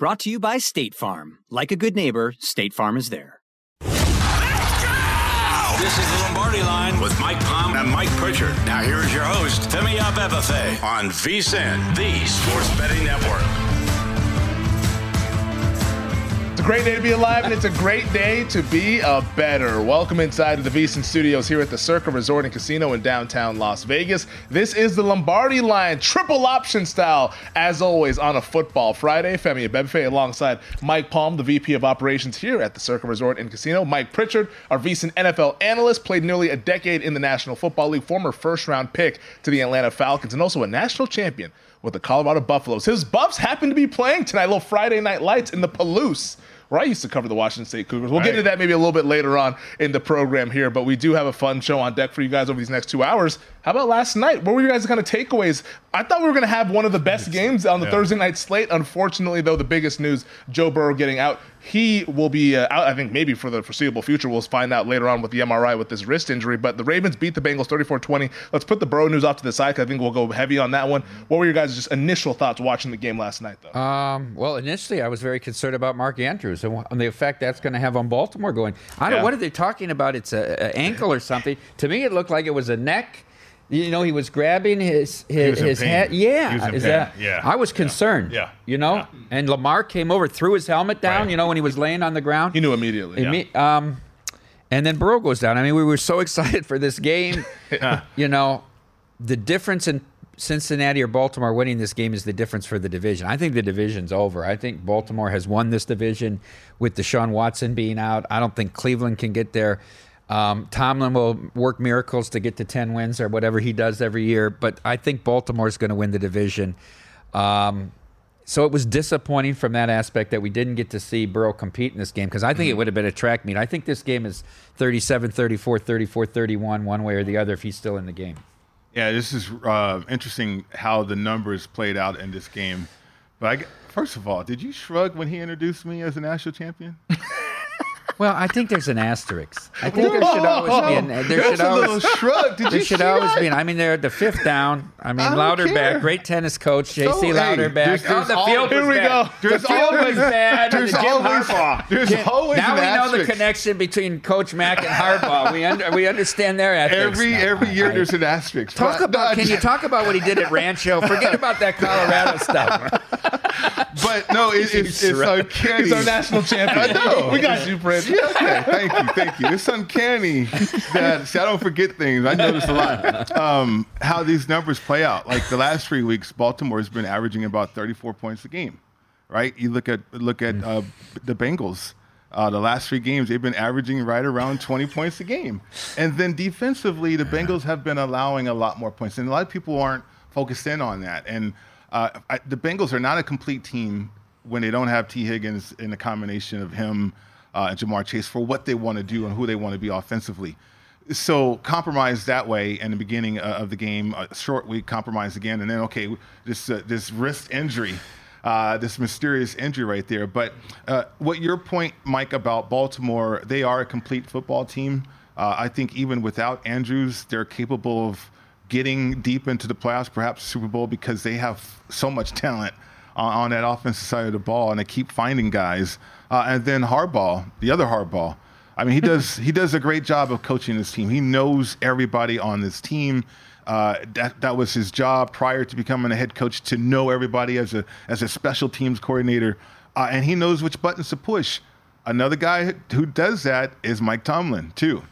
Brought to you by State Farm. Like a good neighbor, State Farm is there. This is the Lombardi line with Mike Palm and Mike Pritchard. Now here's your host, Femi Abebefe on VSIN, the Sports Betting Network. Great day to be alive, and it's a great day to be a better. Welcome inside of the VSIN Studios here at the Circa Resort and Casino in downtown Las Vegas. This is the Lombardi line, triple option style, as always, on a football Friday. Femi Abebefe alongside Mike Palm, the VP of Operations here at the Circa Resort and Casino. Mike Pritchard, our VSIN NFL analyst, played nearly a decade in the National Football League, former first round pick to the Atlanta Falcons, and also a national champion with the Colorado Buffaloes. His Buffs happen to be playing tonight, little Friday night lights in the Palouse where I used to cover the Washington State Cougars. We'll right. get into that maybe a little bit later on in the program here, but we do have a fun show on deck for you guys over these next two hours. How about last night? What were you guys' kind of takeaways? I thought we were going to have one of the best games on the yeah. Thursday night slate. Unfortunately, though, the biggest news Joe Burrow getting out. He will be uh, out, I think, maybe for the foreseeable future. We'll find out later on with the MRI with this wrist injury. But the Ravens beat the Bengals 34 20. Let's put the Burrow news off to the side I think we'll go heavy on that one. What were your guys' just initial thoughts watching the game last night, though? Um, well, initially, I was very concerned about Mark Andrews and the effect that's going to have on Baltimore going. I don't yeah. what are they talking about? It's an ankle or something. to me, it looked like it was a neck you know, he was grabbing his his, his head. Yeah, is that? Yeah, I was concerned. Yeah, you know, yeah. and Lamar came over, threw his helmet down. Right. You know, when he was laying on the ground, he knew immediately. Imme- yeah. um, and then Burrow goes down. I mean, we were so excited for this game. yeah. You know, the difference in Cincinnati or Baltimore winning this game is the difference for the division. I think the division's over. I think Baltimore has won this division with Deshaun Watson being out. I don't think Cleveland can get there. Um, Tomlin will work miracles to get to 10 wins or whatever he does every year, but I think Baltimore is going to win the division. Um, so it was disappointing from that aspect that we didn't get to see Burrow compete in this game because I think it would have been a track meet. I think this game is 37 34, 34 31, one way or the other if he's still in the game. Yeah, this is uh, interesting how the numbers played out in this game. But I, first of all, did you shrug when he introduced me as a national champion? Well, I think there's an asterisk. I think there should always be an. Uh, there should always, a little shrug. Did there you should always be. An, I mean, they're at the fifth down. I mean, I Louderback, great tennis coach, J.C. So, Louderback. There's, there's oh, the field was here we bad. go. There's the field always, was bad. There's the always, Harbaugh. There's Jim, always now we asterisk. know the connection between Coach Mack and Harbaugh. we under, we understand their ethics. Every now. every year I, there's an asterisk. Talk but, about. No, can you talk about what he did at Rancho? Forget about that Colorado stuff. But no, it, it's, it's uncanny. He's our national champion. I know. We got you, Prince. Yeah, okay. Thank you, thank you. It's uncanny that see, I don't forget things. I notice a lot um, how these numbers play out. Like the last three weeks, Baltimore has been averaging about 34 points a game. Right? You look at look at uh, the Bengals. Uh, the last three games, they've been averaging right around 20 points a game. And then defensively, the Bengals have been allowing a lot more points. And a lot of people aren't focused in on that. And uh, I, the Bengals are not a complete team when they don't have Tee Higgins in a combination of him uh, and Ja'Marr Chase for what they want to do and who they want to be offensively. So compromise that way in the beginning uh, of the game, a short week, compromise again, and then okay, this uh, this wrist injury. Uh, this mysterious injury right there. But uh, what your point, Mike, about Baltimore, they are a complete football team. Uh, I think even without Andrews, they're capable of getting deep into the playoffs, perhaps Super Bowl, because they have so much talent on, on that offensive side of the ball, and they keep finding guys. Uh, and then Harbaugh, the other Harbaugh, I mean, he does he does a great job of coaching his team. He knows everybody on this team. Uh, that that was his job prior to becoming a head coach to know everybody as a as a special teams coordinator, uh, and he knows which buttons to push. Another guy who does that is Mike Tomlin too,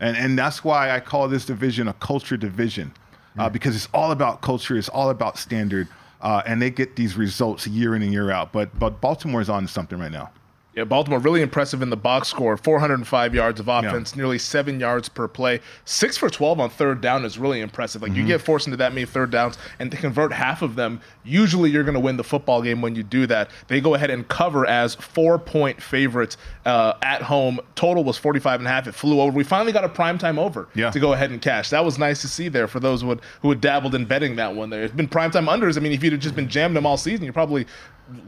and and that's why I call this division a culture division, uh, because it's all about culture, it's all about standard, uh, and they get these results year in and year out. But but Baltimore's on something right now. Yeah, Baltimore really impressive in the box score. 405 yards of offense, nearly seven yards per play. Six for 12 on third down is really impressive. Like you Mhm. get forced into that many third downs, and to convert half of them, usually you're going to win the football game when you do that. They go ahead and cover as four point favorites uh, at home. Total was 45 and a half. It flew over. We finally got a primetime over Yeah. to go ahead and cash. That was nice to see there for those who had, who had dabbled in betting that one there. It's been primetime unders. I mean, if you'd have just been jammed them all season, you're probably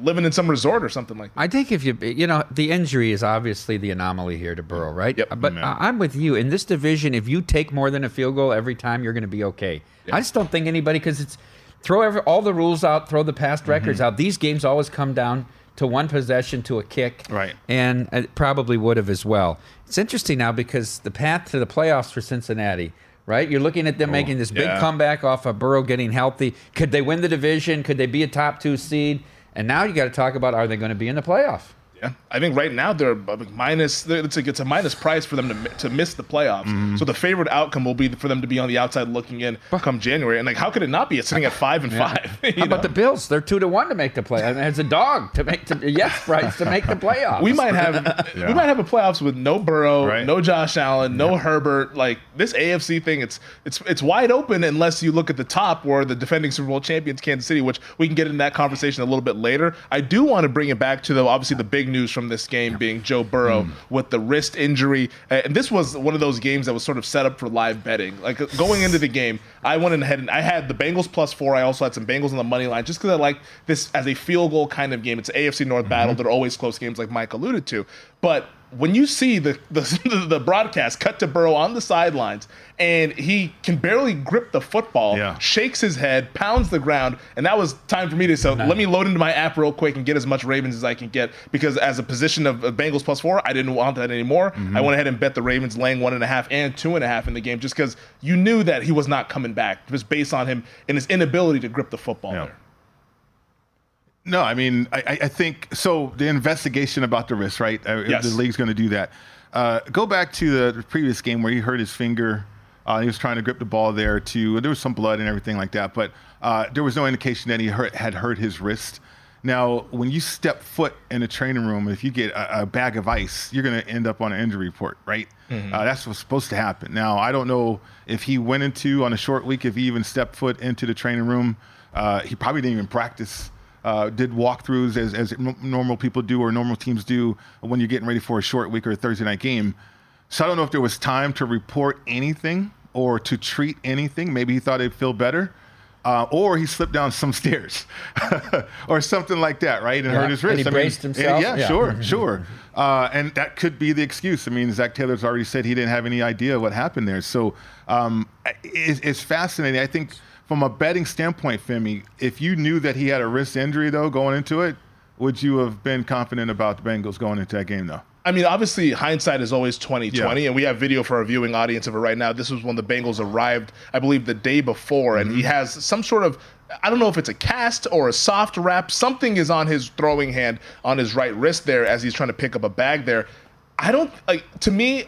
living in some resort or something like that. I think if you, you know, the injury is obviously the anomaly here to Burrow, right? Yep. But I- I'm with you. In this division, if you take more than a field goal every time, you're going to be okay. I just don't think anybody, because it's throw every, all the rules out, throw the past records mm-hmm. out. These games always come down to one possession to a kick. Right. And it probably would have as well. It's interesting now because the path to the playoffs for Cincinnati. Right, you're looking at them oh, making this big yeah. comeback off of Burrow getting healthy. Could they win the division? Could they be a top two seed? And now you got to talk about are they going to be in the playoff? Yeah, I think right now they're minus. It's a, it's a minus price for them to to miss the playoffs. Mm-hmm. So the favorite outcome will be for them to be on the outside looking in come January. And like, how could it not be? It's sitting at five and five. you How about the Bills? They're two to one to make the play. And it's a dog to make the yes price to make the playoffs. We might have Yeah. we might have a playoffs with no Burrow, Right. no Josh Allen, no Herbert. Like this AFC thing, it's it's it's wide open unless you look at the top where the defending Super Bowl champions Kansas City, which we can get in that conversation a little bit later. I do want to bring it back to the obviously the big news from this game being Joe Burrow Mm. with the wrist injury, and this was one of those games that was sort of set up for live betting. Like uh, going into the game, I went ahead and I had the Bengals plus four. I also had some Bengals on the money line just because I like this as a field goal kind of game. It's an AFC North battle. They're always close games, like Mike alluded to. But when you see the, the the broadcast cut to Burrow on the sidelines and he can barely grip the football, shakes his head, pounds the ground, and that was time for me to so let me load into my app real quick and get as much Ravens as I can get because as a position of, of Bengals plus four, I didn't want that anymore. Mm-hmm. I went ahead and bet the Ravens laying one and a half and two and a half in the game just because you knew that he was not coming back just based on him and his inability to grip the football there. No, I mean, I, I- think so. The investigation about the wrist, right? Uh, Yes. The league's going to do that. Uh, go back to the, previous game where he hurt his finger. Uh, he was trying to grip the ball there too. There was some blood and everything like that, but uh, there was no indication that he hurt, had hurt his wrist. Now, when you step foot in a training room, if you get a, a bag of ice, you're going to end up on an injury report, right? Mhm. Uh, that's what's supposed to happen. Now, I don't know if he went into on a short week, if he even stepped foot into the training room. Uh, he probably didn't even practice. Uh, did walkthroughs as, as normal people do or normal teams do when you're getting ready for a short week or a Thursday night game. So I don't know if there was time to report anything or to treat anything. Maybe he thought it'd feel better. Uh, or he slipped down some stairs or something like that, right? And Yeah. hurt his And wrist. he I braced and himself? yeah, Yeah. sure, sure. Uh, and that could be the excuse. I mean, Zac Taylor's already said he didn't have any idea what happened there. So um, it, it's fascinating. I think from a betting standpoint, Femi, if you knew that he had a wrist injury, though, going into it, would you have been confident about the Bengals going into that game, though? I mean, obviously, hindsight is always twenty twenty, and we have video for our viewing audience of it right now. This was when the Bengals arrived, I believe, the day before, and he mm-hmm. has some sort of. I don't know if it's a cast or a soft wrap. Something is on his throwing hand on his right wrist there as he's trying to pick up a bag there. I don't like to me.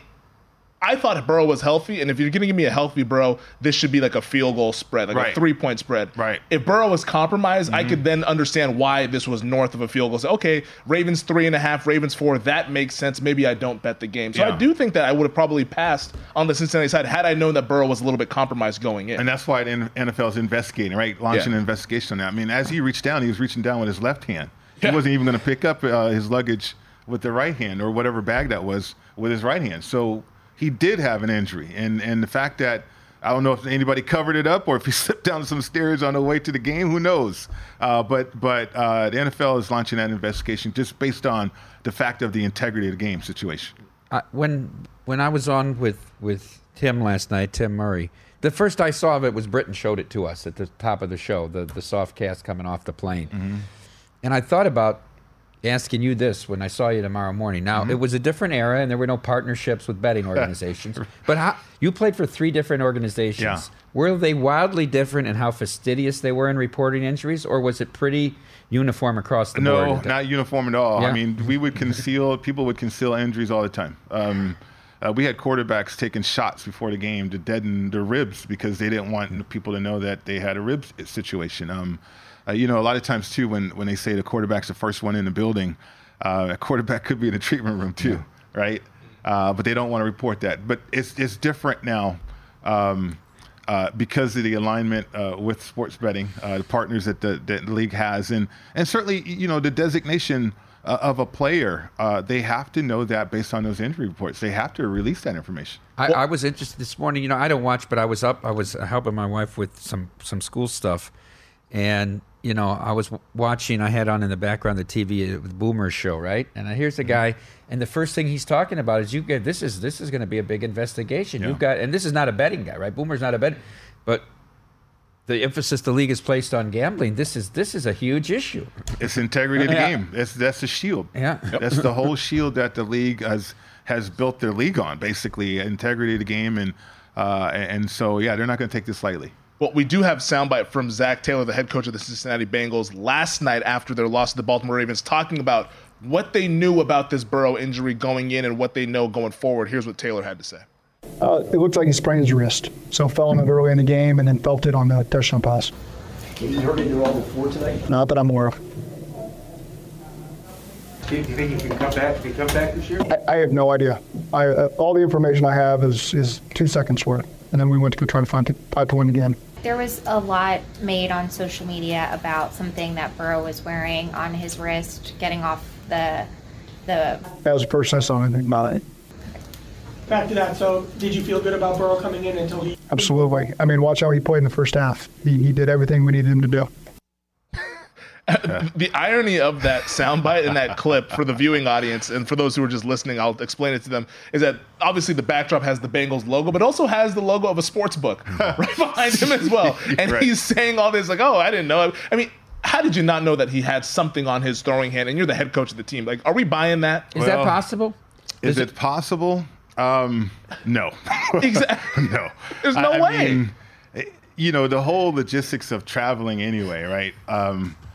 I thought Burrow was healthy, and if you're going to give me a healthy Burrow, this should be like a field goal spread, like a three point spread. Right. If Burrow was compromised, I Mhm. could then understand why this was north of a field goal. So, okay, Ravens three and a half, Ravens four, that makes sense. Maybe I don't bet the game. So I do think that I would have probably passed on the Cincinnati side had I known that Burrow was a little bit compromised going in. And that's why the NFL is investigating, right? Launching Yeah. an investigation on that. I mean, as he reached down, he was reaching down with his left hand. He wasn't even going to pick up uh, his luggage with the right hand or whatever bag that was with his right hand. So he did have an injury. And, and the fact that I don't know if anybody covered it up or if he slipped down some stairs on the way to the game. Who knows? Uh, but but uh, the NFL is launching that investigation just based on the fact of the integrity of the game situation. I, when when I was on with with Tim last night, Tim Murray, the first I saw of it was Britain showed it to us at the top of the show, the the soft cast coming off the plane. And I thought about asking you this when I saw you tomorrow morning. Now, Mm-hmm. it was a different era and there were no partnerships with betting organizations. but how, you played for three different organizations. Yeah. Were they wildly different in how fastidious they were in reporting injuries, or was it pretty uniform across the board? No, not uniform at all. Yeah. I mean, we would conceal, people would conceal injuries all the time. Um, uh, we had quarterbacks taking shots before the game to deaden their ribs because they didn't want people to know that they had a rib situation. Um, uh, you know, a lot of times too, when, when they say the quarterback's the first one in the building, uh, a quarterback could be in the treatment room too, right? Uh, but they don't want to report that. But it's it's different now. Um, uh, because of the alignment uh, with sports betting, uh, the partners that the, that the league has, and and certainly you know the designation uh, of a player, uh, they have to know that based on those injury reports. They have to release that information. I, I was interested this morning. You know, I don't watch, but I was up. I was helping my wife with some some school stuff, and you know, I was watching. I had on in the background the TV uh, with Boomer's show, right? And here's the guy, and the first thing he's talking about is you get this is this is going to be a big investigation. You've got, and this is not a betting guy, right? Boomer's not a bet, but the emphasis the league has placed on gambling. This is this is a huge issue. It's integrity of the Yeah. game. That's that's the shield. Yeah. That's the whole shield that the league has has built their league on. Basically, integrity of the game, and uh, and and so yeah, they're not going to take this lightly. Well, we do have soundbite from Zac Taylor, the head coach of the Cincinnati Bengals, last night after their loss to the Baltimore Ravens, talking about what they knew about this Burrow injury going in and what they know going forward. Here's what Taylor had to say. Uh, it looked like he sprained his wrist, so fell on it early in the game and then felt it on the touchdown pass. You heard it all before tonight? Not that I'm aware of. Do you think he can come back? Can he come back this year? I, I have no idea. I, uh, all the information I have is, is two seconds worth, and then we went to go try to find fight to win the. There was a lot made on social media about something that Burrow was wearing on his wrist, getting off the the. That was the first I saw anything about it. Back to that. So, did you feel good about Burrow coming in until he? Absolutely. I mean, watch how he played in the first half. He, he did everything we needed him to do. the irony of that soundbite and that clip for the viewing audience and for those who are just listening, I'll explain it to them, is that obviously the backdrop has the Bengals logo, but also has the logo of a sports book right behind him as well. And Right. he's saying all this like, oh, I didn't know. I mean, how did you not know that he had something on his throwing hand and you're the head coach of the team? Like, are we buying that? Is that possible? Is, it, possible? Um, no. exactly. no. There's no I- I way. mean, eh, you know, the whole logistics of traveling anyway, right? Um, y-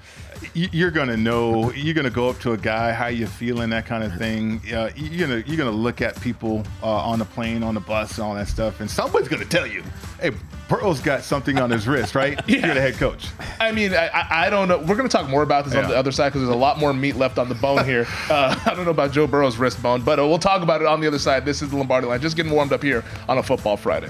you're gonna know. You're gonna go up to a guy, how you feeling, that kind of thing. Uh, you're gonna you're gonna look at people uh, on the plane, on the bus, all that stuff, and someone's gonna tell you, "Hey, Burrow's got something on his wrist, right?" You're the head coach. I mean, I, I- don't know. We're going to talk more about this on the other side because there's a lot more meat left on the bone here. Uh, I don't know about Joe Burrow's wrist bone, but uh, we'll talk about it on the other side. This is the Lombardi line. Just getting warmed up here on a football Friday.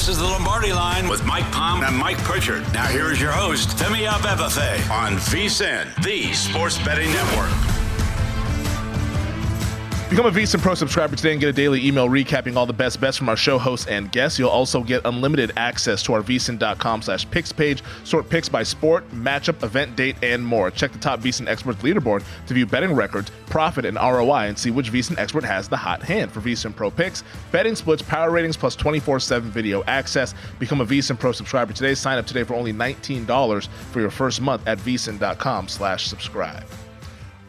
This is the Lombardi Line with Mike Palm and Mike Pritchard. Now here is your host, Femi Abebefe on VSIN, the Sports Betting Network. Become a VSiN Pro subscriber today and get a daily email recapping all the best bets from our show hosts and guests. You'll also get unlimited access to our vsin.com slash picks page, sort picks by sport, matchup, event date, and more. Check the top VSiN experts leaderboard to view betting records, profit, and ROI and see which VSiN expert has the hot hand for VSiN Pro picks, betting splits, power ratings, plus 24-7 video access. Become a VSiN Pro subscriber today. Sign up today for only $19 for your first month at vsin.com slash subscribe.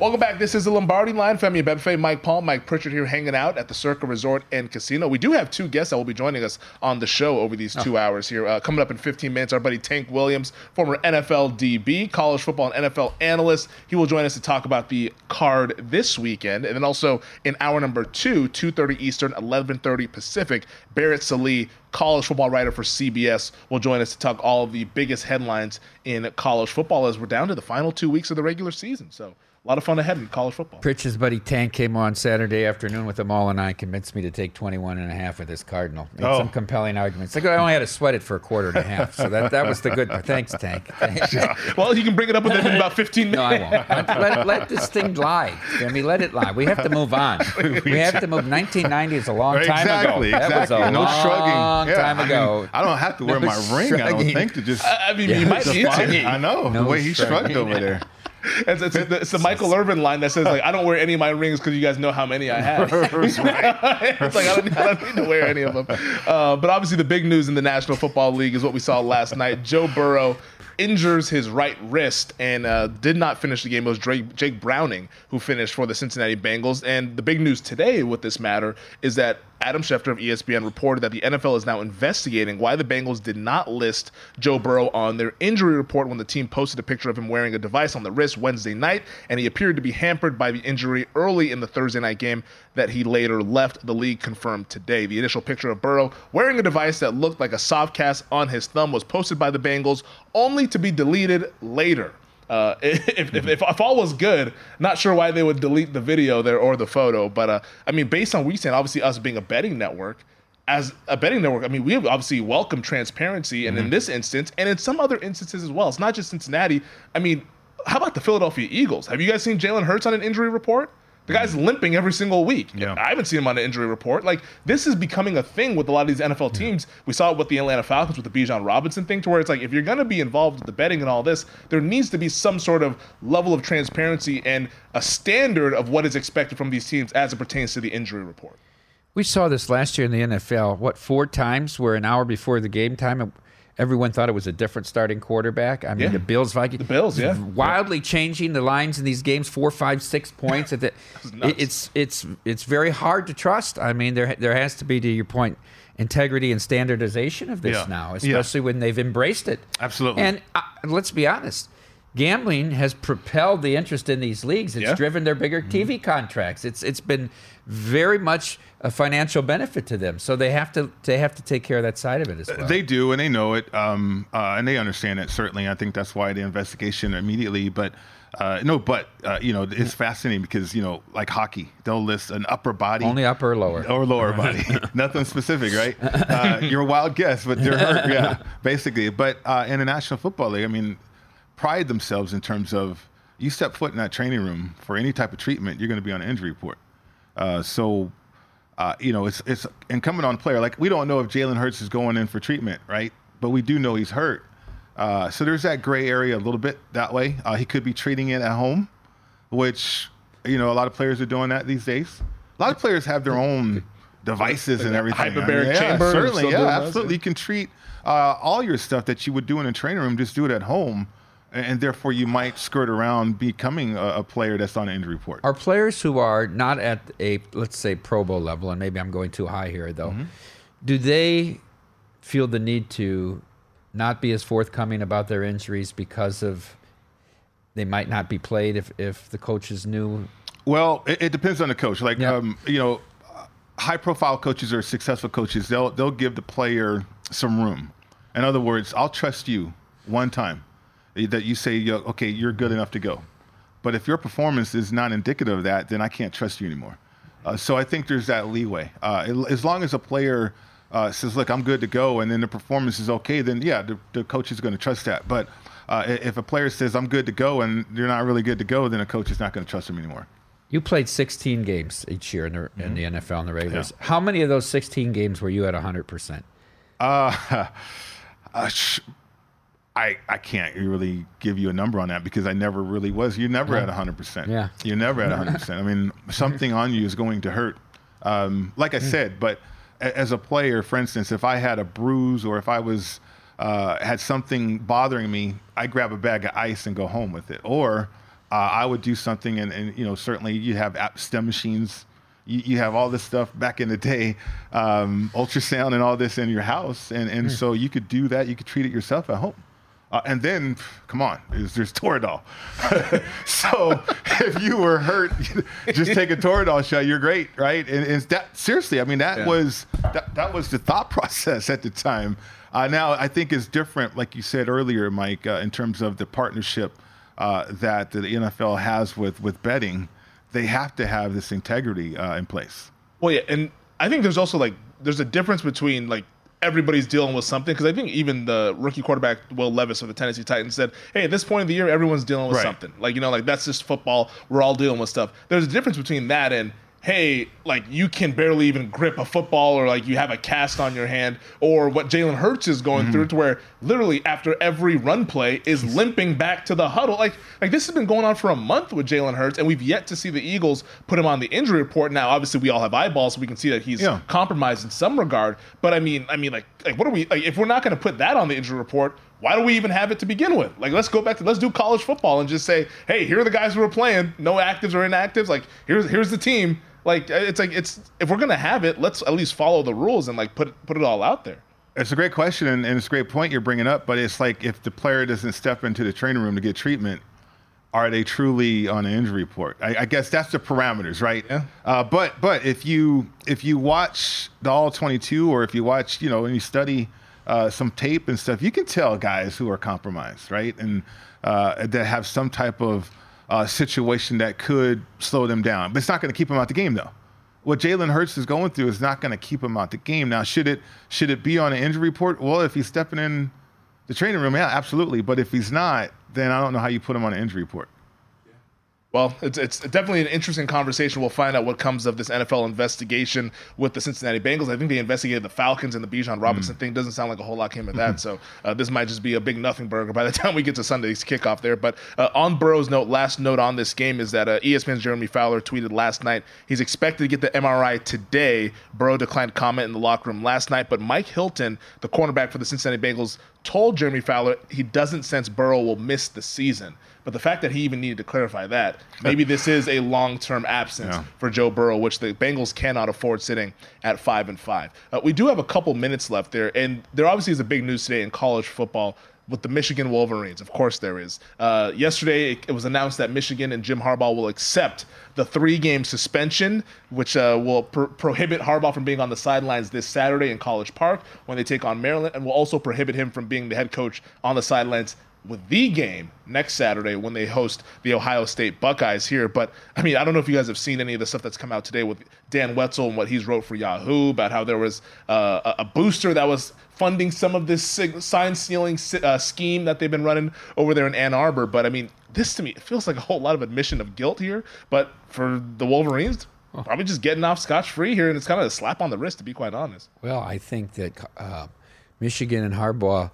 Welcome back. This is the Lombardi Line. Femi Abebefe, Mike Palm, Mike Pritchard here hanging out at the Circa Resort and Casino. We do have two guests that will be joining us on the show over these two hours here. Uh, coming up in 15 minutes, our buddy Tank Williams, former NFL DB, college football and NFL analyst. He will join us to talk about the card this weekend. And then also in hour number two, 2.30 Eastern, 11.30 Pacific, Barrett Sallee, college football writer for CBS, will join us to talk all of the biggest headlines in college football as we're down to the final two weeks of the regular season. So a lot of fun ahead in college football. Pritch's buddy Tank came on Saturday afternoon with them all, and I convinced me to take 21 and a half with this Cardinal. Made Oh. some compelling arguments. Like I only had to sweat it for a quarter and a half, so that, that was the good part. Thanks, Tank. well, you can bring it up with them in about 15 minutes. No, I won't. Let, let, let this thing lie. I mean, let it lie. We have to move on. We have to move. 1990 is a long time ago. exactly, ago. That was exactly. a no long shrugging. Yeah, time I mean, ago. I don't have to wear No my ring. I don't think to just. I mean, you might need to. I know No the way he shrugged shrugging. over there. It's, it's, it's the Michael Irvin line that says like I don't wear any of my rings because you guys know how many I have. it's like I don't, I don't need to wear any of them. Uh, but obviously the big news in the National Football League is what we saw last night. Joe Burrow injures his right wrist and uh, did not finish the game. It was Drake, Jake Browning who finished for the Cincinnati Bengals. And the big news today with this matter is that Adam Schefter of ESPN reported that the NFL is now investigating why the Bengals did not list Joe Burrow on their injury report when the team posted a picture of him wearing a device on the wrist Wednesday night, and he appeared to be hampered by the injury early in the Thursday night game that he later left. The league confirmed today. The initial picture of Burrow wearing a device that looked like a soft cast on his thumb was posted by the Bengals, only to be deleted later. Uh, if, if, if, if all was good, not sure why they would delete the video there or the photo. But uh, I mean, based on recent, obviously us being a betting network, as a betting network, I mean, we have obviously welcome transparency, and in this instance, and in some other instances as well. It's not just Cincinnati. I mean, how about the Philadelphia Eagles? Have you guys seen Jalen Hurts on an injury report? The guy's limping every single week. Yeah. I haven't seen him on an injury report. Like this is becoming a thing with a lot of these NFL teams. We saw it with the Atlanta Falcons with the Bijan Robinson thing, to where it's like if you're going to be involved with the betting and all this, there needs to be some sort of level of transparency and a standard of what is expected from these teams as it pertains to the injury report. We saw this last year in the NFL. What four times where an hour before the game time, everyone thought it was a different starting quarterback. I mean, Yeah. the Bills, Vikings, the Bills, yeah. wildly changing the lines in these games, four, five, six points. At the, it, it's it's it's very hard to trust. I mean, there there has to be, to your point, integrity and standardization of this Yeah. now, Yeah. especially when they've embraced it. Absolutely. And uh, let's be honest. Gambling has propelled the interest in these leagues. It's Yeah. driven their bigger TV contracts. It's it's been very much a financial benefit to them. So they have to they have to take care of that side of it as well. They do, and they know it, um, uh, and they understand it. Certainly, I think that's why the investigation immediately. But uh, no, but uh, you know, it's fascinating because you know, like hockey, they'll list an upper body, Only upper or lower. or lower body, nothing specific, right? Uh, you're a wild guess, but they're hurt, yeah, basically. But uh, in the National Football League, I mean, pride themselves in terms of you step foot in that training room for any type of treatment, you're going to be on an injury report. Uh, so uh, you know, it's it's incumbent on the player. Like we don't know if Jalen Hurts is going in for treatment, right? But we do know he's hurt. Uh, so there's that gray area a little bit that way. Uh, he could be treating it at home, which you know a lot of players are doing that these days. A lot of players have their own devices Like and everything. hyperbaric yeah, chamber and certainly, yeah, absolutely. You can treat uh, all your stuff that you would do in a training room, just do it at home, and, therefore you might skirt around becoming a, a player that's on an injury report. Are players who are not at a let's say Pro Bowl level, and maybe I'm going too high here though, Mm-hmm. do they feel the need to not be as forthcoming about their injuries because of they might not be played if, if the coaches knew Well, it, it depends on the coach. Like, um, you know, high profile coaches or successful coaches, they'll they'll give the player some room. In other words, I'll trust you one time that you say, okay, you're good enough to go. But if your performance is not indicative of that, then I can't trust you anymore. Uh, so I think there's that leeway. Uh, as long as a player uh, says, "Look, I'm good to go," and then the performance is okay, then yeah, the, the coach is going to trust that. But uh, if a player says, "I'm good to go," and you're not really good to go, then a coach is not going to trust him anymore. You played 16 games each year in the, in the NFL in the regulars. Mm-hmm. Yeah. How many of those 16 games were you at 100%? Uh, uh, sh- I I can't really give you a number on that because I never really was. You're never Yeah. at 100. percent Yeah. You're never at 100. percent I mean, something on you is going to hurt. Um, like I said, but a- as a player, for instance, if I had a bruise or if I was uh, had something bothering me, I grab a bag of ice and go home with it. Or uh, I would do something, and, and you know, certainly you have app- stem machines. You, you have all this stuff back in the day, um, ultrasound and all this in your house, and and Hmm. so you could do that. You could treat it yourself at home. Uh, and then, come on, there's, there's Toradol. so if you were hurt, just take a Toradol shot. You're great, right? And, and that seriously, I mean, that Yeah. was that, that was the thought process at the time. Uh, now I think it's different, like you said earlier, Mike, uh, in terms of the partnership uh, that the NFL has with with betting. They have to have this integrity uh, in place. Well, yeah, and I think there's also like there's a difference between like everybody's dealing with something because I think even the rookie quarterback Will Levis of the Tennessee Titans said, "Hey, at this point of the year, everyone's dealing with Right. something. Like you know, like that's just football. We're all dealing with stuff. There's a difference between that and." Hey, like you can barely even grip a football, or like you have a cast on your hand, or what Jalen Hurts is going Mm-hmm. through, to where literally after every run play is limping back to the huddle. Like, like this has been going on for a month with Jalen Hurts, and we've yet to see the Eagles put him on the injury report. Now, obviously, we all have eyeballs, so we can see that he's Yeah. compromised in some regard. But I mean, I mean, like, like what are we like? If we're not going to put that on the injury report, why do we even have it to begin with? Like, let's go back to let's do college football and just say, hey, here are the guys who are playing, no actives or inactives. Like, here's here's the team. Like, it's like it's if we're gonna have it, let's at least follow the rules and like put put it all out there. It's a great question and, and it's a great point you're bringing up, but it's like if the player doesn't step into the training room to get treatment, are they truly on an injury report? I, I guess that's the parameters, right? Yeah. Uh, but but if you if you watch the All 22 or if you watch you know and you study uh, some tape and stuff, you can tell guys who are compromised, right? And uh, that have some type of uh, situation that could slow them down, but it's not going to keep them out the game though what Jalen Hurts is going through is not going to keep him out the game. Now, should it should it be on an injury report? Well, if he's stepping in the training room, yeah, absolutely. But if he's not, then I don't know how you put him on an injury report. Well, it's, it's definitely an interesting conversation. We'll find out what comes of this NFL investigation with the Cincinnati Bengals. I think they investigated the Falcons and the Bijan Robinson thing. Doesn't sound like a whole lot came of that. so uh, this might just be a big nothing burger by the time we get to Sunday's kickoff there. But uh, on Burrow's note, last note on this game is that uh, ESPN's Jeremy Fowler tweeted last night he's expected to get the MRI today. Burrow declined comment in the locker room last night, but Mike Hilton, the cornerback for the Cincinnati Bengals, told Jeremy Fowler he doesn't sense Burrow will miss the season. But the fact that he even needed to clarify that, maybe this is a long-term absence Yeah. for Joe Burrow, which the Bengals cannot afford sitting at five and five. Uh, we do have a couple minutes left there, and there obviously is a big news today in college football with the Michigan Wolverines. Of course, there is. Uh, yesterday, it, it was announced that Michigan and Jim Harbaugh will accept the three-game suspension, which uh, will pro- prohibit Harbaugh from being on the sidelines this Saturday in College Park when they take on Maryland, and will also prohibit him from being the head coach on the sidelines with the game next Saturday when they host the Ohio State Buckeyes here. But I mean, I don't know if you guys have seen any of the stuff that's come out today with Dan Wetzel and what he's wrote for Yahoo about how there was uh, a- booster that was funding some of this sign stealing uh, scheme that they've been running over there in Ann Arbor. But I mean, this to me it feels like a whole lot of admission of guilt here. But for the Wolverines, probably just getting off scotch free here, and it's kind of a slap on the wrist to be quite honest. Well, I think that uh, Michigan and Harbaugh,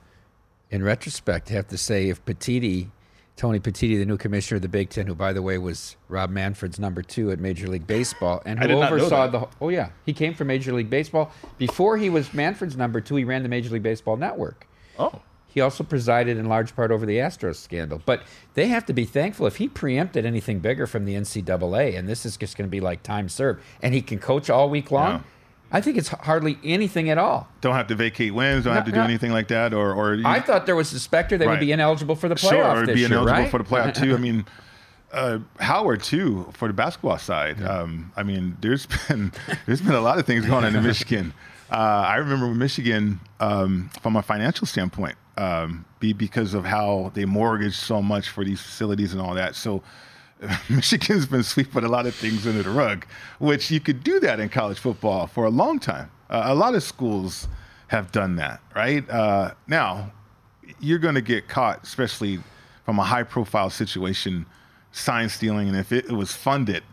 in retrospect, I have to say if Petitti, Tony Petitti, the new commissioner of the Big Ten, who by the way was Rob Manfred's number two at Major League Baseball, and who did not know oversaw the oh yeah, he came from Major League Baseball before he was Manfred's number two. He ran the Major League Baseball Network. Oh. He also presided in large part over the Astros scandal. But they have to be thankful if he preempted anything bigger from the NCAA, and this is just going to be like time served, and he can coach all week long. Yeah. I think it's hardly anything at all. Don't have to vacate wins. Don't No, have to do no. anything like that. Or, or I thought there was a specter they Right. would be ineligible for the playoff sure, or be year, ineligible right? for the playoff too. I mean, uh, Howard too for the basketball side. Um, I mean, there's been there's been a lot of things going on in Michigan. Uh, I remember with Michigan um, from a financial standpoint, um, be because of how they mortgaged so much for these facilities and all that. So Michigan's been sweeping a lot of things under the rug, which you could do that in college football for a long time. Uh, a lot of schools have done that, right? Uh, now, you're going to get caught, especially from a high profile situation, sign stealing. And if it was funded,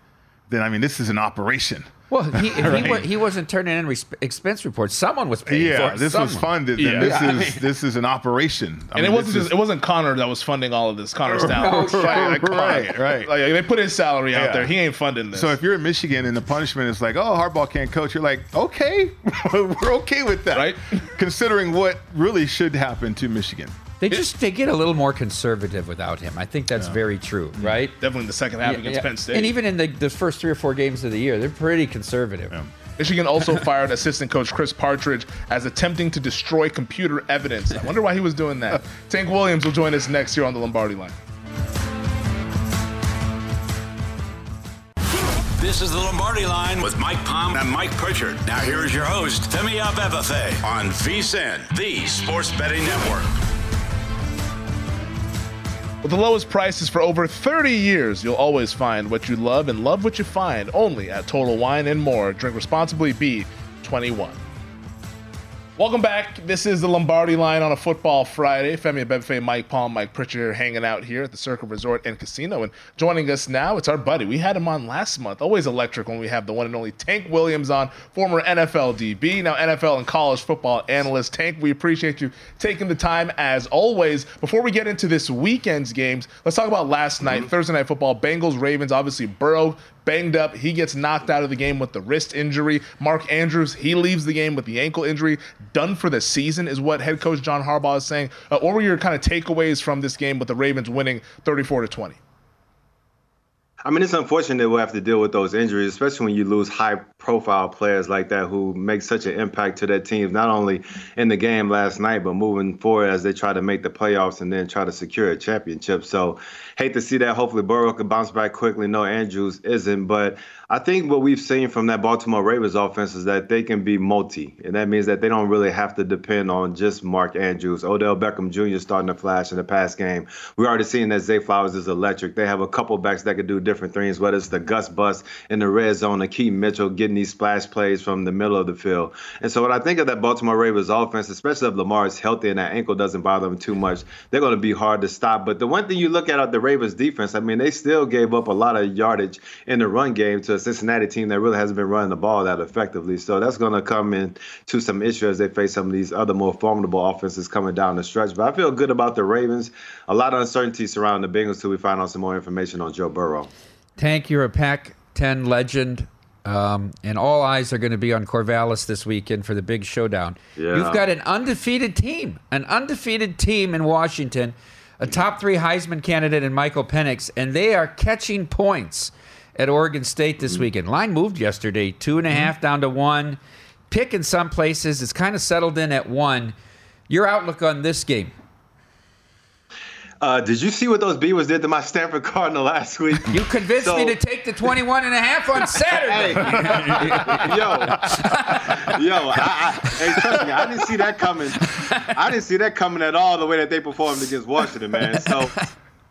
then I mean, this is an operation. Well, he, if Right. he, wa- he wasn't turning in resp- expense reports. Someone was paying for Yeah, it. this was funded. Yeah. This I is mean- this is an operation. I and it wasn't this just is- it wasn't Connor that was funding all of this. Connor's talent. Oh, right, Like, right, right. Like they put his salary out there. He ain't funding this. So if you're in Michigan and the punishment is like, oh, Harbaugh can't coach, you're like, okay, we're okay with that, right? Considering what really should happen to Michigan. They just they get a little more conservative without him. I think that's very true, mm-hmm. right? Definitely in the second half against Penn State. And even in the, the first three or four games of the year, they're pretty conservative. Michigan also fired assistant coach Chris Partridge as attempting to destroy computer evidence. I wonder why he was doing that. Tank Williams will join us next year on the Lombardi line. This is the Lombardi line with Mike Palm and Mike Pritchard. Now here is your host, Femi Abebefe on VSIN, the Sports Betting Network. With the lowest prices for over 30 years, you'll always find what you love and love what you find only at Total Wine and More. Drink responsibly, be 21. Welcome back. This is the Lombardi line on a football Friday. Femi Abebefe, Mike Palm, Mike Pritchard hanging out here at the Circa Resort and Casino. And joining us now, it's our buddy. We had him on last month. Always electric when we have the one and only Tank Williams on, former NFL DB, now NFL and college football analyst. Tank, we appreciate you taking the time as always. Before we get into this weekend's games, let's talk about last night, mm-hmm. Thursday Night Football. Bengals, Ravens, obviously Burrow banged up. He gets knocked out of the game with the wrist injury. Mark Andrews, he leaves the game with the ankle injury. Done for the season is what head coach John Harbaugh is saying. Uh, what were your kind of takeaways from this game with the Ravens winning 34 to 20? I mean, it's unfortunate we'll have to deal with those injuries, especially when you lose high profile players like that who make such an impact to their teams, not only in the game last night, but moving forward as they try to make the playoffs and then try to secure a championship. So, hate to see that. Hopefully, Burrow can bounce back quickly. No, Andrews isn't. But I think what we've seen from that Baltimore Ravens offense is that they can be multi. And that means that they don't really have to depend on just Mark Andrews. Odell Beckham Jr. starting to flash in the pass game. We're already seeing that Zay Flowers is electric. They have a couple backs that could do different things, whether it's the Gus Bus in the red zone, the Key Mitchell getting these splash plays from the middle of the field. And so when I think of that Baltimore Ravens offense, especially if Lamar is healthy and that ankle doesn't bother him too much, they're going to be hard to stop. But the one thing you look at at the Ravens defense, I mean, they still gave up a lot of yardage in the run game to a Cincinnati team that really hasn't been running the ball that effectively. So that's going to come into some issue as they face some of these other more formidable offenses coming down the stretch. But I feel good about the Ravens. A lot of uncertainty surrounding the Bengals till we find out some more information on Joe Burrow. Tank, you're a Pac 10 legend, um, and all eyes are going to be on Corvallis this weekend for the big showdown. Yeah. You've got an undefeated team, an undefeated team in Washington, a top three Heisman candidate in Michael Penix, and they are catching points at Oregon State this weekend. Line moved yesterday, two and a half down to one. Pick in some places, it's kind of settled in at one. Your outlook on this game? Uh, did you see what those Beavers did to my Stanford Cardinal last week? You convinced me to take the 21 and a half on Saturday. yo, yo, I, I, hey, trust me, I didn't see that coming. I didn't see that coming at all. The way that they performed against Washington, man. So.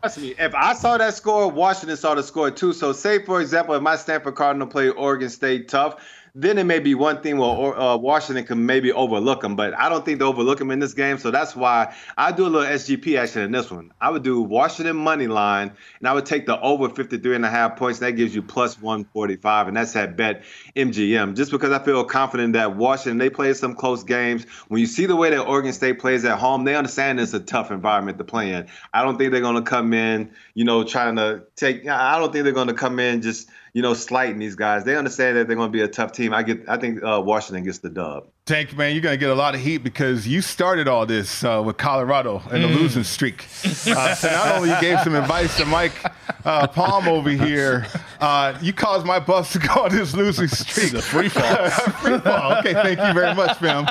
Trust me, if I saw that score, Washington saw the score too. So, say for example, if my Stanford Cardinal played Oregon State tough, then it may be one thing where uh, Washington can maybe overlook them, but I don't think they overlook them in this game. So that's why I do a little SGP action in this one. I would do Washington money line, and I would take the over 53 and a half points. That gives you plus 145, and that's at bet MGM. Just because I feel confident that Washington they play some close games. When you see the way that Oregon State plays at home, they understand it's a tough environment to play in. I don't think they're going to come in, you know, trying to take. I don't think they're going to come in just you know, slighting these guys. They understand that they're going to be a tough team. I get, I think uh, Washington gets the dub. Tank, man, you're going to get a lot of heat because you started all this uh, with Colorado and the Mm. losing streak. Uh, so not only you gave some advice to Mike uh, Palm over here, uh, you caused my Buffs to go on this losing streak. It's a free fall. free fall. Okay, thank you very much, fam.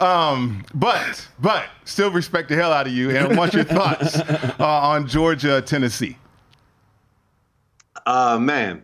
Um, but, but still respect the hell out of you and want your thoughts uh, on Georgia, Tennessee. Uh, man,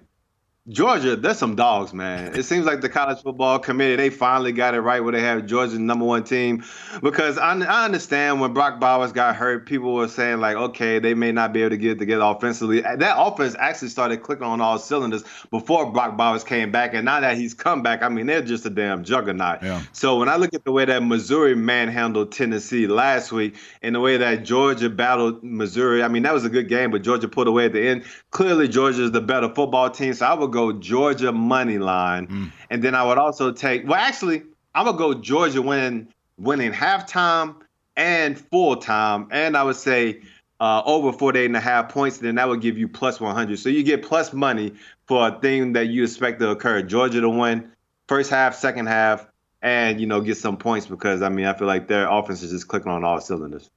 Georgia, there's some dogs, man. It seems like the college football committee, they finally got it right where they have Georgia's number one team. Because I, I understand when Brock Bowers got hurt, people were saying, like, okay, they may not be able to get it together offensively. That offense actually started clicking on all cylinders before Brock Bowers came back. And now that he's come back, I mean, they're just a damn juggernaut. Yeah. So when I look at the way that Missouri manhandled Tennessee last week and the way that Georgia battled Missouri, I mean, that was a good game, but Georgia pulled away at the end. Clearly, Georgia is the better football team. So I would go Georgia money line, Mm. and then I would also take. Well, actually, I'm gonna go Georgia winning winning halftime and full time, and I would say uh, over 48 and a half points. Then that would give you plus 100. So you get plus money for a thing that you expect to occur. Georgia to win first half, second half, and you know get some points because I mean I feel like their offense is just clicking on all cylinders.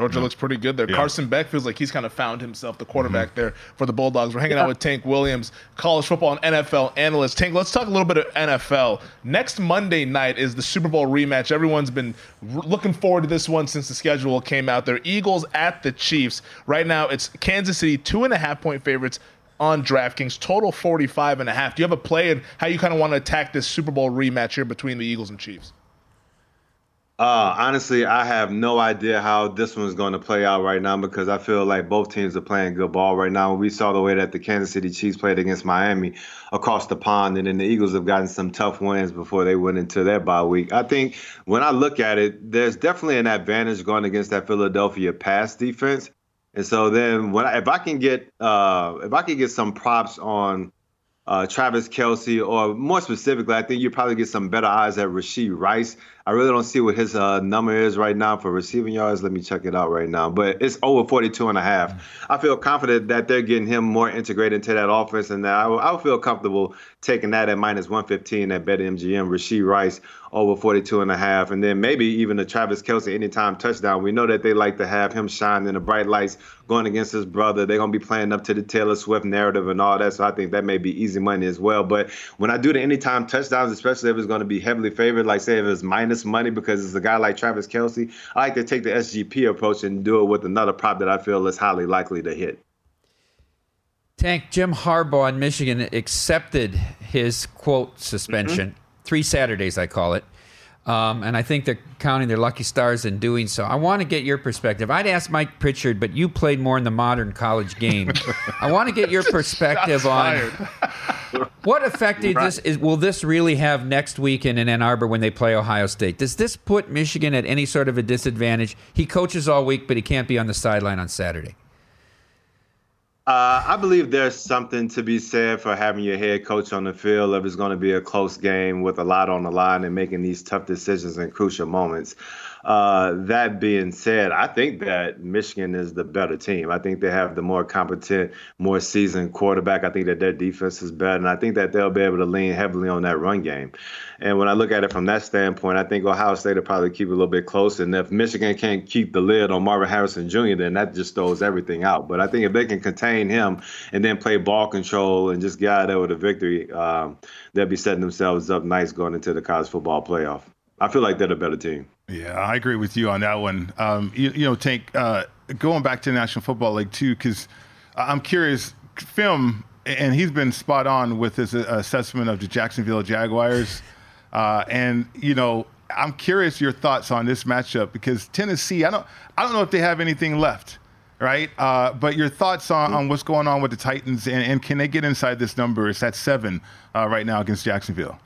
Georgia looks pretty good there. Yeah. Carson Beck feels like he's kind of found himself, the quarterback Mm-hmm. there for the Bulldogs. We're hanging out with Tank Williams, college football and NFL analyst. Tank, let's talk a little bit of NFL. Next Monday night is the Super Bowl rematch. Everyone's been r- looking forward to this one since the schedule came out there. Eagles at the Chiefs. Right now, it's Kansas City, two and a half point favorites on DraftKings, total 45 and a half. Do you have a play and how you kind of want to attack this Super Bowl rematch here between the Eagles and Chiefs? Uh, honestly, I have no idea how this one's going to play out right now because I feel like both teams are playing good ball right now. We saw the way that the Kansas City Chiefs played against Miami across the pond, and then the Eagles have gotten some tough wins before they went into their bye week. I think when I look at it, there's definitely an advantage going against that Philadelphia pass defense. And so then when I, if I can get uh, if I can get some props on uh, Travis Kelce, or more specifically, I think you probably get some better odds at Rashee Rice. I really don't see what his uh, number is right now for receiving yards. Let me check it out right now. But it's over 42 and a half. I feel confident that they're getting him more integrated into that offense, and that I, will- would feel comfortable taking that at minus 115 at BetMGM. Rashee Rice over 42 and a half, and then maybe even a Travis Kelce anytime touchdown. We know that they like to have him shine in the bright lights going against his brother. They're going to be playing up to the Taylor Swift narrative and all that, so I think that may be easy money as well. But when I do the anytime touchdowns, especially if it's going to be heavily favored, like say if it's minus money because it's a guy like Travis Kelce, I like to take the SGP approach and do it with another prop that I feel is highly likely to hit. Tank Jim Harbaugh in Michigan accepted his quote suspension. Mm-hmm. Three Saturdays, I call it. Um, and I think they're counting their lucky stars in doing so. I want to get your perspective. I'd ask Mike Pritchard, but you played more in the modern college game. I want to get your perspective on what effect did this is. Will this really have next weekend in Ann Arbor when they play Ohio State? Does this put Michigan at any sort of a disadvantage? He coaches all week, but he can't be on the sideline on Saturday. Uh, I believe there's something to be said for having your head coach on the field if it's going to be a close game with a lot on the line and making these tough decisions in crucial moments. Uh, that being said, I think that Michigan is the better team. I think they have the more competent, more seasoned quarterback. I think that their defense is better, and I think that they'll be able to lean heavily on that run game. And when I look at it from that standpoint, I think Ohio State will probably keep it a little bit close. And if Michigan can't keep the lid on Marvin Harrison Jr., then that just throws everything out. But I think if they can contain him and then play ball control and just get out there with a victory, um, they'll be setting themselves up nice going into the college football playoff. I feel like they're the better team. Yeah, I agree with you on that one. Um, you, you know, Tank, uh, going back to the National Football League too, because I'm curious. Film, and he's been spot on with his uh, assessment of the Jacksonville Jaguars. Uh, and you know, I'm curious your thoughts on this matchup because Tennessee, I don't, I don't know if they have anything left, right? Uh, but your thoughts on, on what's going on with the Titans and, and can they get inside this number? It's at seven uh, right now against Jacksonville.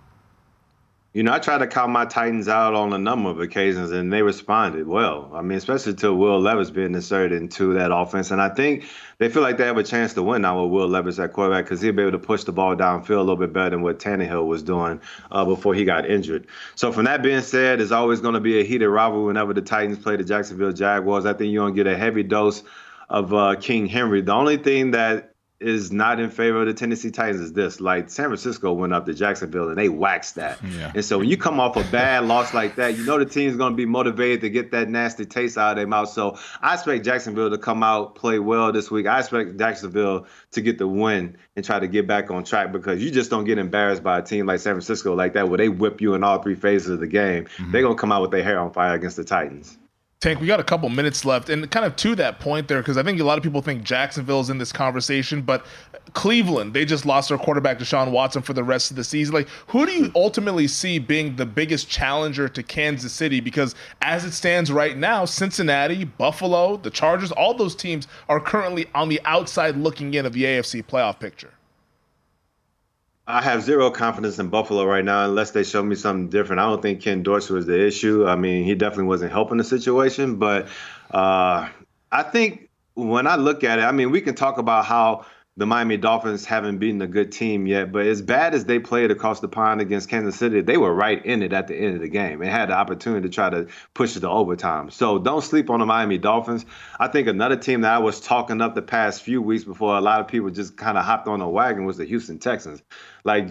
You know, I tried to call my Titans out on a number of occasions, and they responded well. I mean, especially to Will Levis being inserted into that offense. And I think they feel like they have a chance to win now with Will Levis at quarterback because he'll be able to push the ball downfield a little bit better than what Tannehill was doing uh, before he got injured. So, from that being said, there's always going to be a heated rivalry whenever the Titans play the Jacksonville Jaguars. I think you're going to get a heavy dose of uh, King Henry. The only thing that is not in favor of the Tennessee Titans is this. Like San Francisco went up to Jacksonville and they waxed that. Yeah. And so when you come off a bad loss like that, you know the team's going to be motivated to get that nasty taste out of their mouth. So I expect Jacksonville to come out, play well this week. I expect Jacksonville to get the win and try to get back on track because you just don't get embarrassed by a team like San Francisco like that where they whip you in all three phases of the game. Mm-hmm. They're going to come out with their hair on fire against the Titans. Tank, we got a couple minutes left, and kind of to that point there, because I think a lot of people think Jacksonville's in this conversation, but Cleveland, they just lost their quarterback Deshaun Watson for the rest of the season. Like, who do you ultimately see being the biggest challenger to Kansas City? Because as it stands right now, Cincinnati, Buffalo, the Chargers, all those teams are currently on the outside looking in of the AFC playoff picture. I have zero confidence in Buffalo right now unless they show me something different. I don't think Ken Dorsey was the issue. I mean, he definitely wasn't helping the situation, but uh, I think when I look at it, I mean, we can talk about how the Miami Dolphins haven't beaten a good team yet, but as bad as they played across the pond against Kansas City, they were right in it at the end of the game and had the opportunity to try to push it to overtime. So don't sleep on the Miami Dolphins. I think another team that I was talking up the past few weeks before a lot of people just kind of hopped on the wagon was the Houston Texans. Like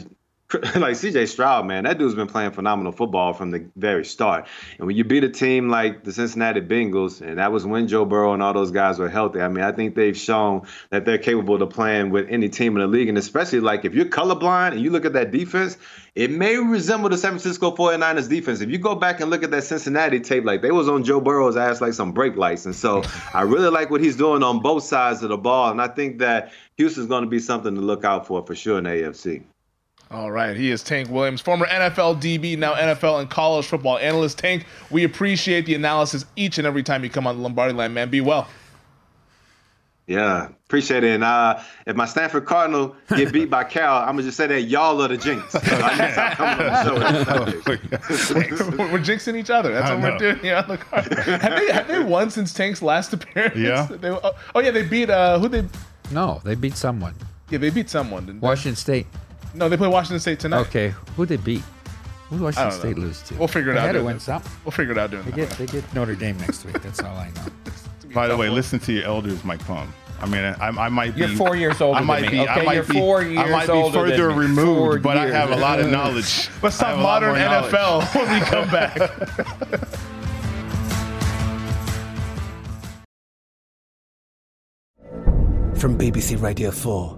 like CJ Stroud, man, that dude's been playing phenomenal football from the very start. And when you beat a team like the Cincinnati Bengals, and that was when Joe Burrow and all those guys were healthy, I mean, I think they've shown that they're capable of playing with any team in the league. And especially like if you're colorblind and you look at that defense, it may resemble the San Francisco 49ers defense. If you go back and look at that Cincinnati tape, like they was on Joe Burrow's ass like some brake lights. And so I really like what he's doing on both sides of the ball. And I think that Houston's going to be something to look out for for sure in the AFC. All right, he is Tank Williams, former NFL DB, now NFL and college football analyst. Tank, we appreciate the analysis each and every time you come on the Lombardi line, man. Be well. Yeah, appreciate it. And uh, if my Stanford Cardinal get beat by Cal, I'm gonna just say that y'all are the jinx. So I need to stop coming on the show. we're jinxing each other. That's I what we're doing here on the card. have, they, have they won since Tank's last appearance? Yeah. They- oh, oh, yeah, they beat uh, who they? No, they beat someone. Yeah, they beat someone. Didn't they? Washington State. No, they play Washington State tonight. Okay, who they beat? Who did I Washington State know. lose to? We'll figure it They out had to during win. We'll figure it out during They the get they get Notre Dame next week. That's all I know. By the way, listen to your elders, Mike Palm. I mean, I, I might be. You're four years older I might me, be. I okay? might You're be, four I might be older further removed, Four but I have a lot of knowledge. Let's talk have a lot modern more knowledge. NFL when we come back. From BBC Radio 4,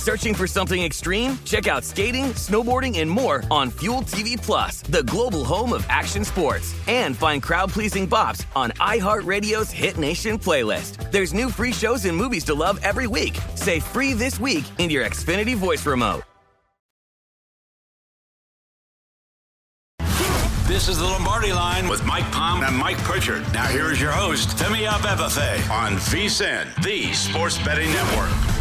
Searching for something extreme? Check out skating, snowboarding, and more on Fuel TV Plus, the global home of action sports. And find crowd-pleasing bops on iHeartRadio's Hit Nation playlist. There's new free shows and movies to love every week. Say free this week in your Xfinity voice remote. This is the Lombardi line with Mike Palm and Mike Pritchard. Now here is your host, Femi Abebefe on VSIN, the Sports Betting Network.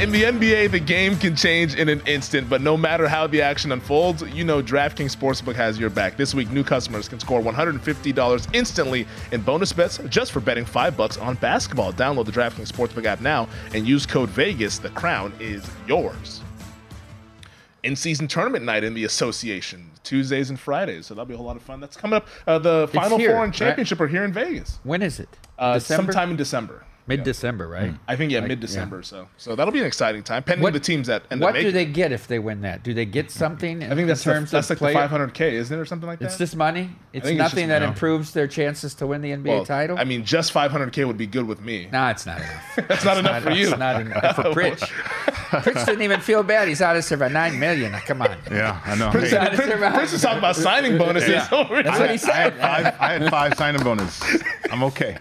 In the NBA, the game can change in an instant, but no matter how the action unfolds, you know DraftKings Sportsbook has your back. This week, new customers can score $150 instantly in bonus bets just for betting 5 bucks on basketball. Download the DraftKings Sportsbook app now and use code VEGAS. The crown is yours. In-season tournament night in the association, Tuesdays and Fridays, so that'll be a whole lot of fun. That's coming up. Uh, the It's Final here, Four and right? Championship are here in Vegas. When is it? Uh, sometime in December. Mid December, right? Mm. I think yeah, Like, mid December. yeah. So so that'll be an exciting time. Pending What- the teams that end What up do making. they get if they win that? Do they get something? I think that's in the, terms that's of like player? the 500k, isn't it, or something like that? It's just money. It's think it's nothing just that money. improves their chances to win the NBA Well, title. I mean, just 500k would be good with me. no, it's not enough. That's not enough for you. It's not enough for Pritch. Pritch didn't even feel bad. He's out of survive nine million. Come on. Yeah, I know. Prince, Hey. Prince, Prince is talking about signing bonuses. Yeah. over here. That's what he I said. had five, I had five signing bonus. I'm okay.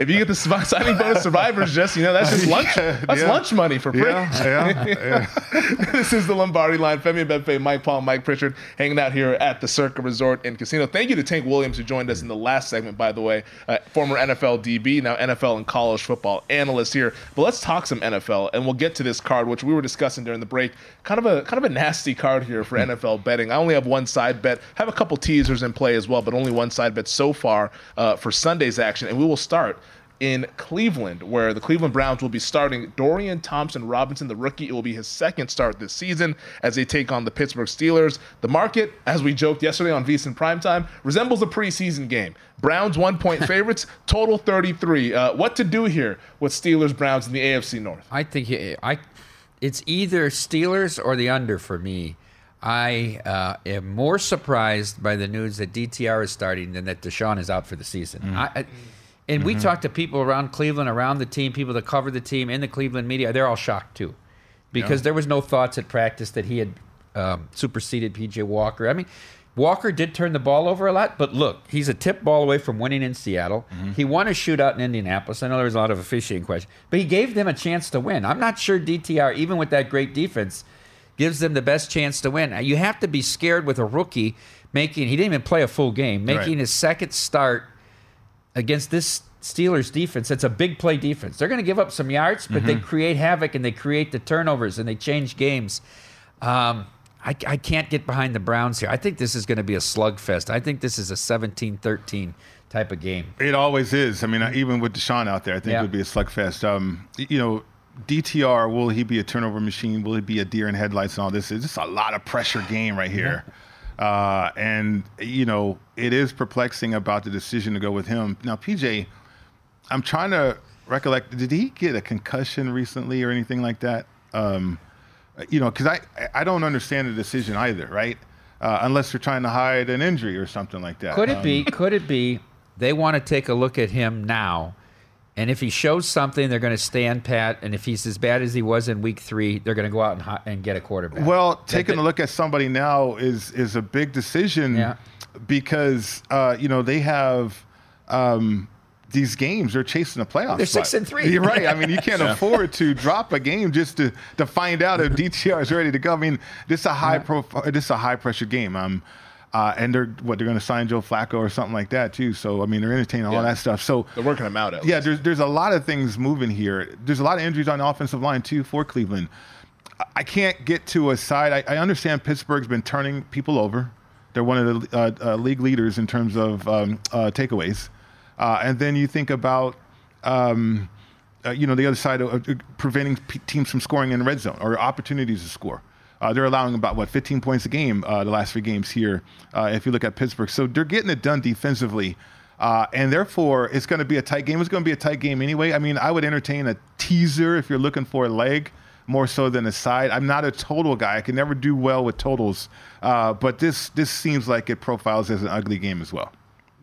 If you get the signing bonus survivors, just you know that's just lunch. That's Yeah. lunch money for Yeah, yeah, yeah. this is the Lombardi line. Femi Benfe, Mike Palm, Mike Pritchard, hanging out here at the Circa Resort and Casino. Thank you to Tank Williams who joined us in the last segment. By the way, uh, former NFL DB, now NFL and college football analyst here. But let's talk some NFL, and we'll get to this card, which we were discussing during the break. Kind of a kind of a nasty card here for NFL betting. I only have one side bet. Have a couple teasers in play as well, but only one side bet so far uh, for Sunday's action, and we will start in Cleveland, where the Cleveland Browns will be starting Dorian Thompson Robinson, the rookie. It will be his second start this season as they take on the Pittsburgh Steelers. The market, as we joked yesterday on VSiN Primetime, resembles a preseason game. Browns one point favorites, total 33. Uh, what to do here with Steelers Browns in the AFC North? I think he- I, it's either Steelers or the under for me. I uh, am more surprised by the news that DTR is starting than that Deshaun is out for the season. Mm. I, I, and we Mhm. talked to people around Cleveland, around the team, people that cover the team in the Cleveland media. They're all shocked too, because Yeah. there was no thoughts at practice that he had um, superseded PJ Walker. I mean, Walker did turn the ball over a lot, but look, he's a tip ball away from winning in Seattle. He won a shootout in Indianapolis. I know there was a lot of officiating questions, but he gave them a chance to win. I'm not sure DTR, even with that great defense, gives them the best chance to win. You have to be scared with a rookie making. He didn't even play a full game, making Right. his second start against this Steelers defense. It's a big play defense. They're going to give up some yards, but they Mhm. create havoc and they create the turnovers and they change games. Um, I, I can't get behind the Browns here. I think this is going to be a slugfest. I think this is a 17 13 type of game. It always is. I mean, even with Deshaun out there, I think Yeah. it would be a slugfest. Um, you know, DTR, will he be a turnover machine? Will he be a deer in headlights and all this? It's just a lot of pressure game right here. Uh, and, you know, it is perplexing about the decision to go with him. Now, PJ, I'm trying to recollect, did he get a concussion recently or anything like that? Um, you know, because I, I don't understand the decision either, right? Uh, unless they're trying to hide an injury or something like that. Could it Um, be? Could it be? They want to take a look at him now, and if he shows something, they're going to stand pat. And if he's as bad as he was in Week Three, they're going to go out and, and get a quarterback. Well, taking that- a look at somebody now is is a big decision Yeah. because uh, you know they have um, these games. They're chasing a playoff. They're six and three. You're right. I mean, you can't Yeah. afford to drop a game just to to find out if DTR is ready to go. I mean, this is a high profile. This is a high pressure game. Um, uh, and they're what they're going to sign Joe Flacco or something like that too. So I mean, they're entertaining all Yeah. that stuff. So They're working them out. Yeah, there's there's a lot of things moving here. There's a lot of injuries on the offensive line too for Cleveland. I- can't get to a side. I, I understand Pittsburgh's been turning people over. They're one of the uh, uh, league leaders in terms of um, uh, takeaways. Uh, and then you think about, um, uh, you know, the other side of, of preventing p- teams from scoring in the red zone or opportunities to score. Uh, they're allowing about what 15 points a game uh, the last three games here. Uh, if you look at Pittsburgh, so they're getting it done defensively, uh, and therefore it's going to be a tight game. It's going to be a tight game anyway. I mean, I would entertain a teaser if you're looking for a leg more so than a side. I'm not a total guy. I can never do well with totals, uh, but this this seems like it profiles as an ugly game as well.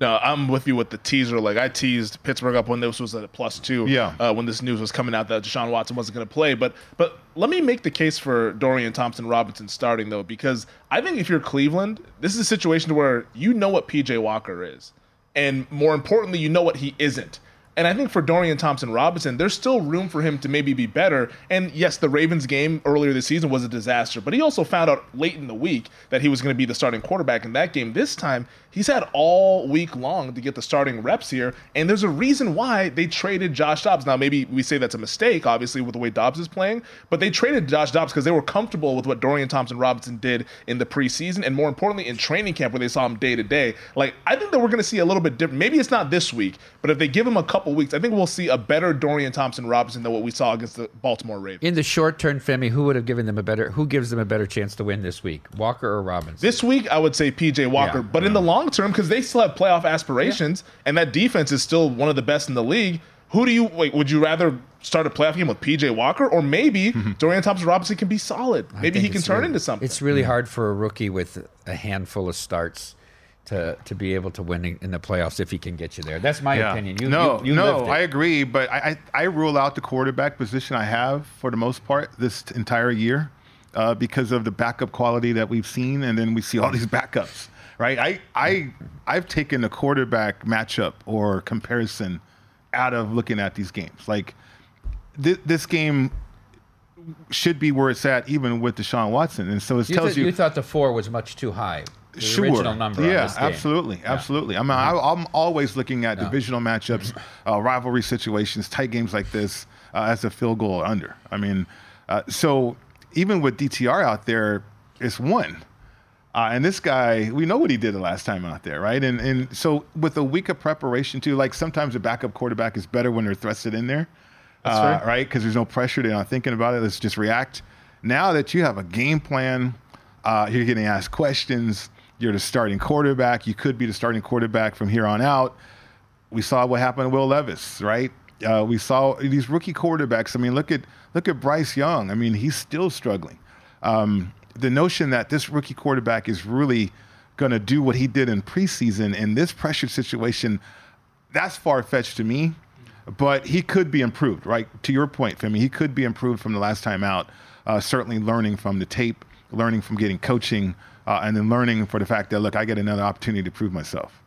No, I'm with you with the teaser. Like I teased Pittsburgh up when this was at a plus two. Yeah. Uh, when this news was coming out that Deshaun Watson wasn't going to play, but but let me make the case for Dorian Thompson Robinson starting though, because I think if you're Cleveland, this is a situation where you know what PJ Walker is, and more importantly, you know what he isn't. And I think for Dorian Thompson Robinson, there's still room for him to maybe be better. And yes, the Ravens game earlier this season was a disaster, but he also found out late in the week that he was going to be the starting quarterback in that game. This time, he's had all week long to get the starting reps here. And there's a reason why they traded Josh Dobbs. Now, maybe we say that's a mistake, obviously, with the way Dobbs is playing, but they traded Josh Dobbs because they were comfortable with what Dorian Thompson Robinson did in the preseason. And more importantly, in training camp where they saw him day to day. Like, I think that we're going to see a little bit different. Maybe it's not this week, but if they give him a couple weeks, I think we'll see a better Dorian Thompson Robinson than what we saw against the Baltimore Ravens. In the short term, Femi, who would have given them a better? Who gives them a better chance to win this week, Walker or Robinson? This week, I would say PJ Walker, Yeah. but in the long term, because they still have playoff aspirations, and that defense is still one of the best in the league. Who do you wait? Would you rather start a playoff game with PJ Walker, or maybe Dorian Thompson Robinson can be solid? Mm-hmm. Maybe he can turn really- into something. It's really hard for a rookie with a handful of starts to to be able to win in, in the playoffs if he can get you there. That's my Yeah. opinion. You, no, you, you no. I agree, but I, I I rule out the quarterback position I have for the most part this entire year uh, because of the backup quality that we've seen, and then we see all these backups, right? I I I've taken the quarterback matchup or comparison out of looking at these games. Like thi- this game should be where it's at, even with Deshaun Watson, and so it you, tells th- you you thought the four was much too high. The sure. original number. Yeah, absolutely, absolutely. I mean, I, I'm always looking at divisional matchups, uh, rivalry situations, tight games like this uh, as a field goal or under. I mean, uh, so even with DTR out there, it's one. Uh, and this guy, we know what he did the last time out there, right? And and so with a week of preparation too, like sometimes a backup quarterback is better when they're thrusted in there, uh, right? Because there's no pressure, they're not thinking about it. Let's just react. Now that you have a game plan, uh, you're getting asked questions. You're the starting quarterback. You could be the starting quarterback from here on out. We saw what happened to Will Levis, right? Uh, we saw these rookie quarterbacks. I mean, look at look at Bryce Young. I mean, he's still struggling. Um, the notion that this rookie quarterback is really going to do what he did in preseason in this pressure situation, that's far fetched to me. But he could be improved, right? To your point, Femi, he could be improved from the last time out. Uh, certainly learning from the tape, learning from getting coaching, uh, and then learning for the fact that look, I get another opportunity to prove myself.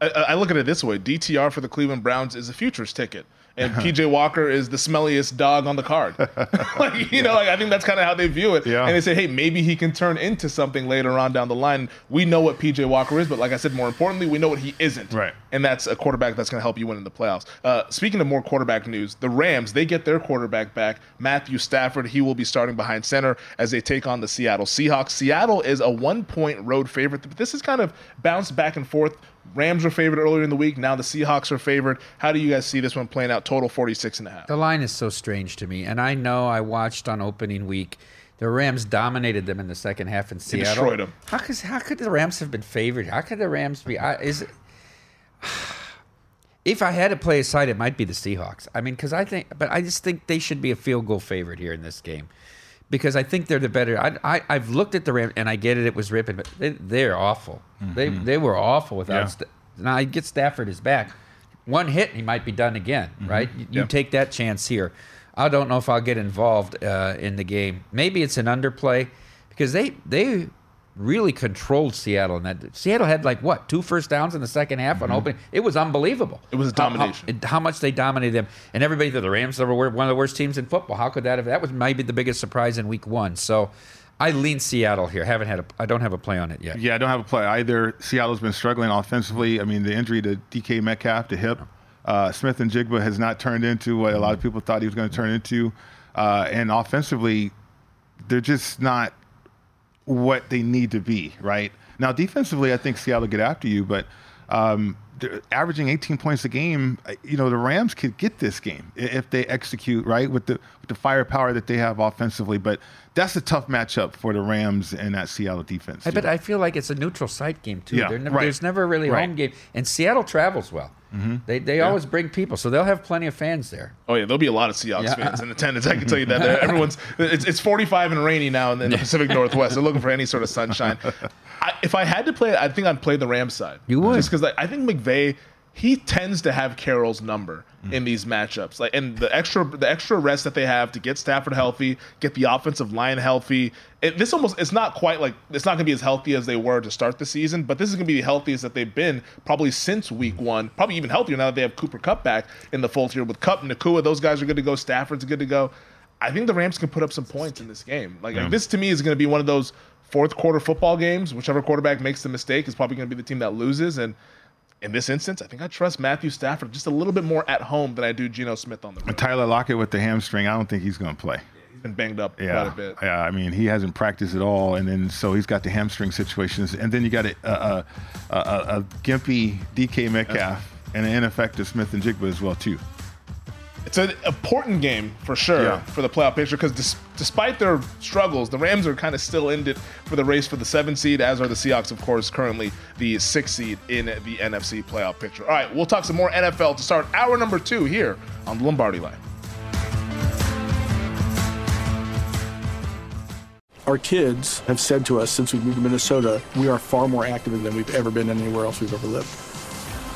I, I look at it this way: DTR for the Cleveland Browns is a futures ticket, and PJ Walker is the smelliest dog on the card. like, you know, like I think that's kind of how they view it. Yeah. And they say, hey, maybe he can turn into something later on down the line. We know what PJ Walker is, but like I said, more importantly, we know what he isn't. Right. And that's a quarterback that's going to help you win in the playoffs. Uh, speaking of more quarterback news, the Rams they get their quarterback back, Matthew Stafford. He will be starting behind center as they take on the Seattle Seahawks. Seattle is a one-point road favorite, but this is kind of bounced back and forth. Rams were favored earlier in the week. Now the Seahawks are favored. How do you guys see this one playing out? Total 46 and a half. The line is so strange to me, and I know I watched on opening week. The Rams dominated them in the second half in They Seattle. destroyed them. How could how could the Rams have been favored? How could the Rams be? I, is it, if I had to play a side, it might be the Seahawks. I mean, because I think, but I just think they should be a field goal favorite here in this game, because I think they're the better. I, I I've looked at the Rams and I get it. It was ripping, but they, they're awful. They Mhm. they were awful without. Yeah. Sta- now I get Stafford is back. One hit, he might be done again. Right? You, you take that chance here. I don't know if I'll get involved uh, in the game. Maybe it's an underplay because they they really controlled Seattle. And that Seattle had like what two first downs in the second half on Mhm. opening. It was unbelievable. It was a How- how- domination. How, much they dominated them, and everybody thought the Rams were one of the worst teams in football. How could that have? That was maybe the biggest surprise in Week One. So. I lean Seattle here. Haven't had a. I don't have a play on it yet. Yeah, I don't have a play either. Seattle's been struggling offensively. I mean, the injury to DK Metcalf, to hip. Uh, Smith-Njigba has not turned into what a lot of people thought he was going to turn into. Uh, and offensively, they're just not what they need to be, right? Now, defensively, I think Seattle get after you, but um, averaging 18 points a game. You know, the Rams could get this game if they execute right with the with the firepower that they have offensively. But that's a tough matchup for the Rams and that Seattle defense. I bet I feel like it's a neutral site game too. Yeah, never, right. There's never really a Right. home game, and Seattle travels well. Mhm. They they Yeah. always bring people, so they'll have plenty of fans there. Oh yeah, there'll be a lot of Seahawks Yeah. fans in attendance. I can tell you that. Everyone's it's, it's 45 and rainy now in the, in the Pacific Northwest. They're looking for any sort of sunshine. I, if I had to play I think I'd play the Rams side. You would. just because I, I think McVay he tends to have Carroll's number mm. in these matchups. Like and the extra the extra rest that they have to get Stafford healthy, get the offensive line healthy. It, this almost it's not quite like it's not going to be as healthy as they were to start the season, but this is going to be the healthiest that they've been probably since week one. Probably even healthier now that they have Cooper Kupp back in the fold here with Kupp and Nacua. Those guys are good to go. Stafford's good to go. I think the Rams can put up some points in this game. Like, Yeah. this to me is going to be one of those fourth quarter football games. Whichever quarterback makes the mistake is probably going to be the team that loses. And in this instance, I think I trust Matthew Stafford just a little bit more at home than I do Geno Smith on the road. Tyler Lockett with the hamstring, I don't think he's going to play. He's been banged up Yeah, quite a bit. yeah. I mean, he hasn't practiced at all, and then so he's got the hamstring situations, and then you got a a, a, a, a gimpy DK Metcalf and an ineffective Smith-Njigba as well too. It's an important game for sure Yeah. for the playoff picture because dis- despite their struggles, the Rams are kind of still in it for the race for the seven seed, as are the Seahawks, of course, currently the six seed in the NFC playoff picture. All right, we'll talk some more NFL to start hour number two here on the Lombardi Line. Our kids have said to us since we moved to Minnesota, we are far more active than we've ever been anywhere else we've ever lived.